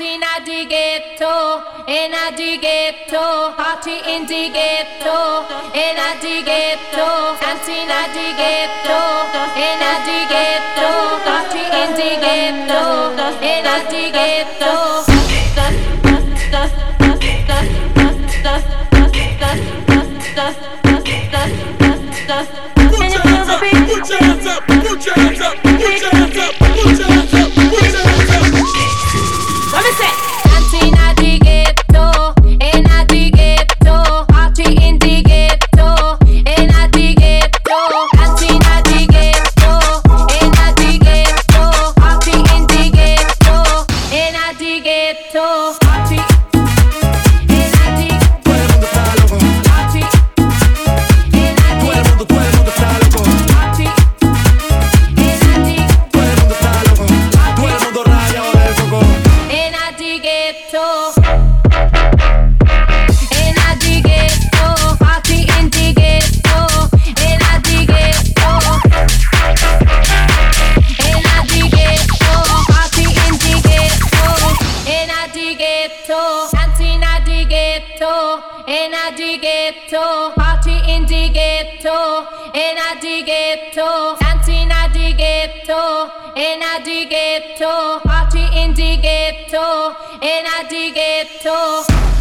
dancing at the ghetto, in a the ghetto, party in the ghetto, in a the ghetto, dancing at the ghetto, in a the ghetto, party in the ghetto, in a the ghetto. Put your hands up, put your hands up, put your hands up, the ghetto. The ghetto. Party in the ghetto. The ghetto. Dancing at the ghetto. The ghetto. Party in the ghetto. The ghetto.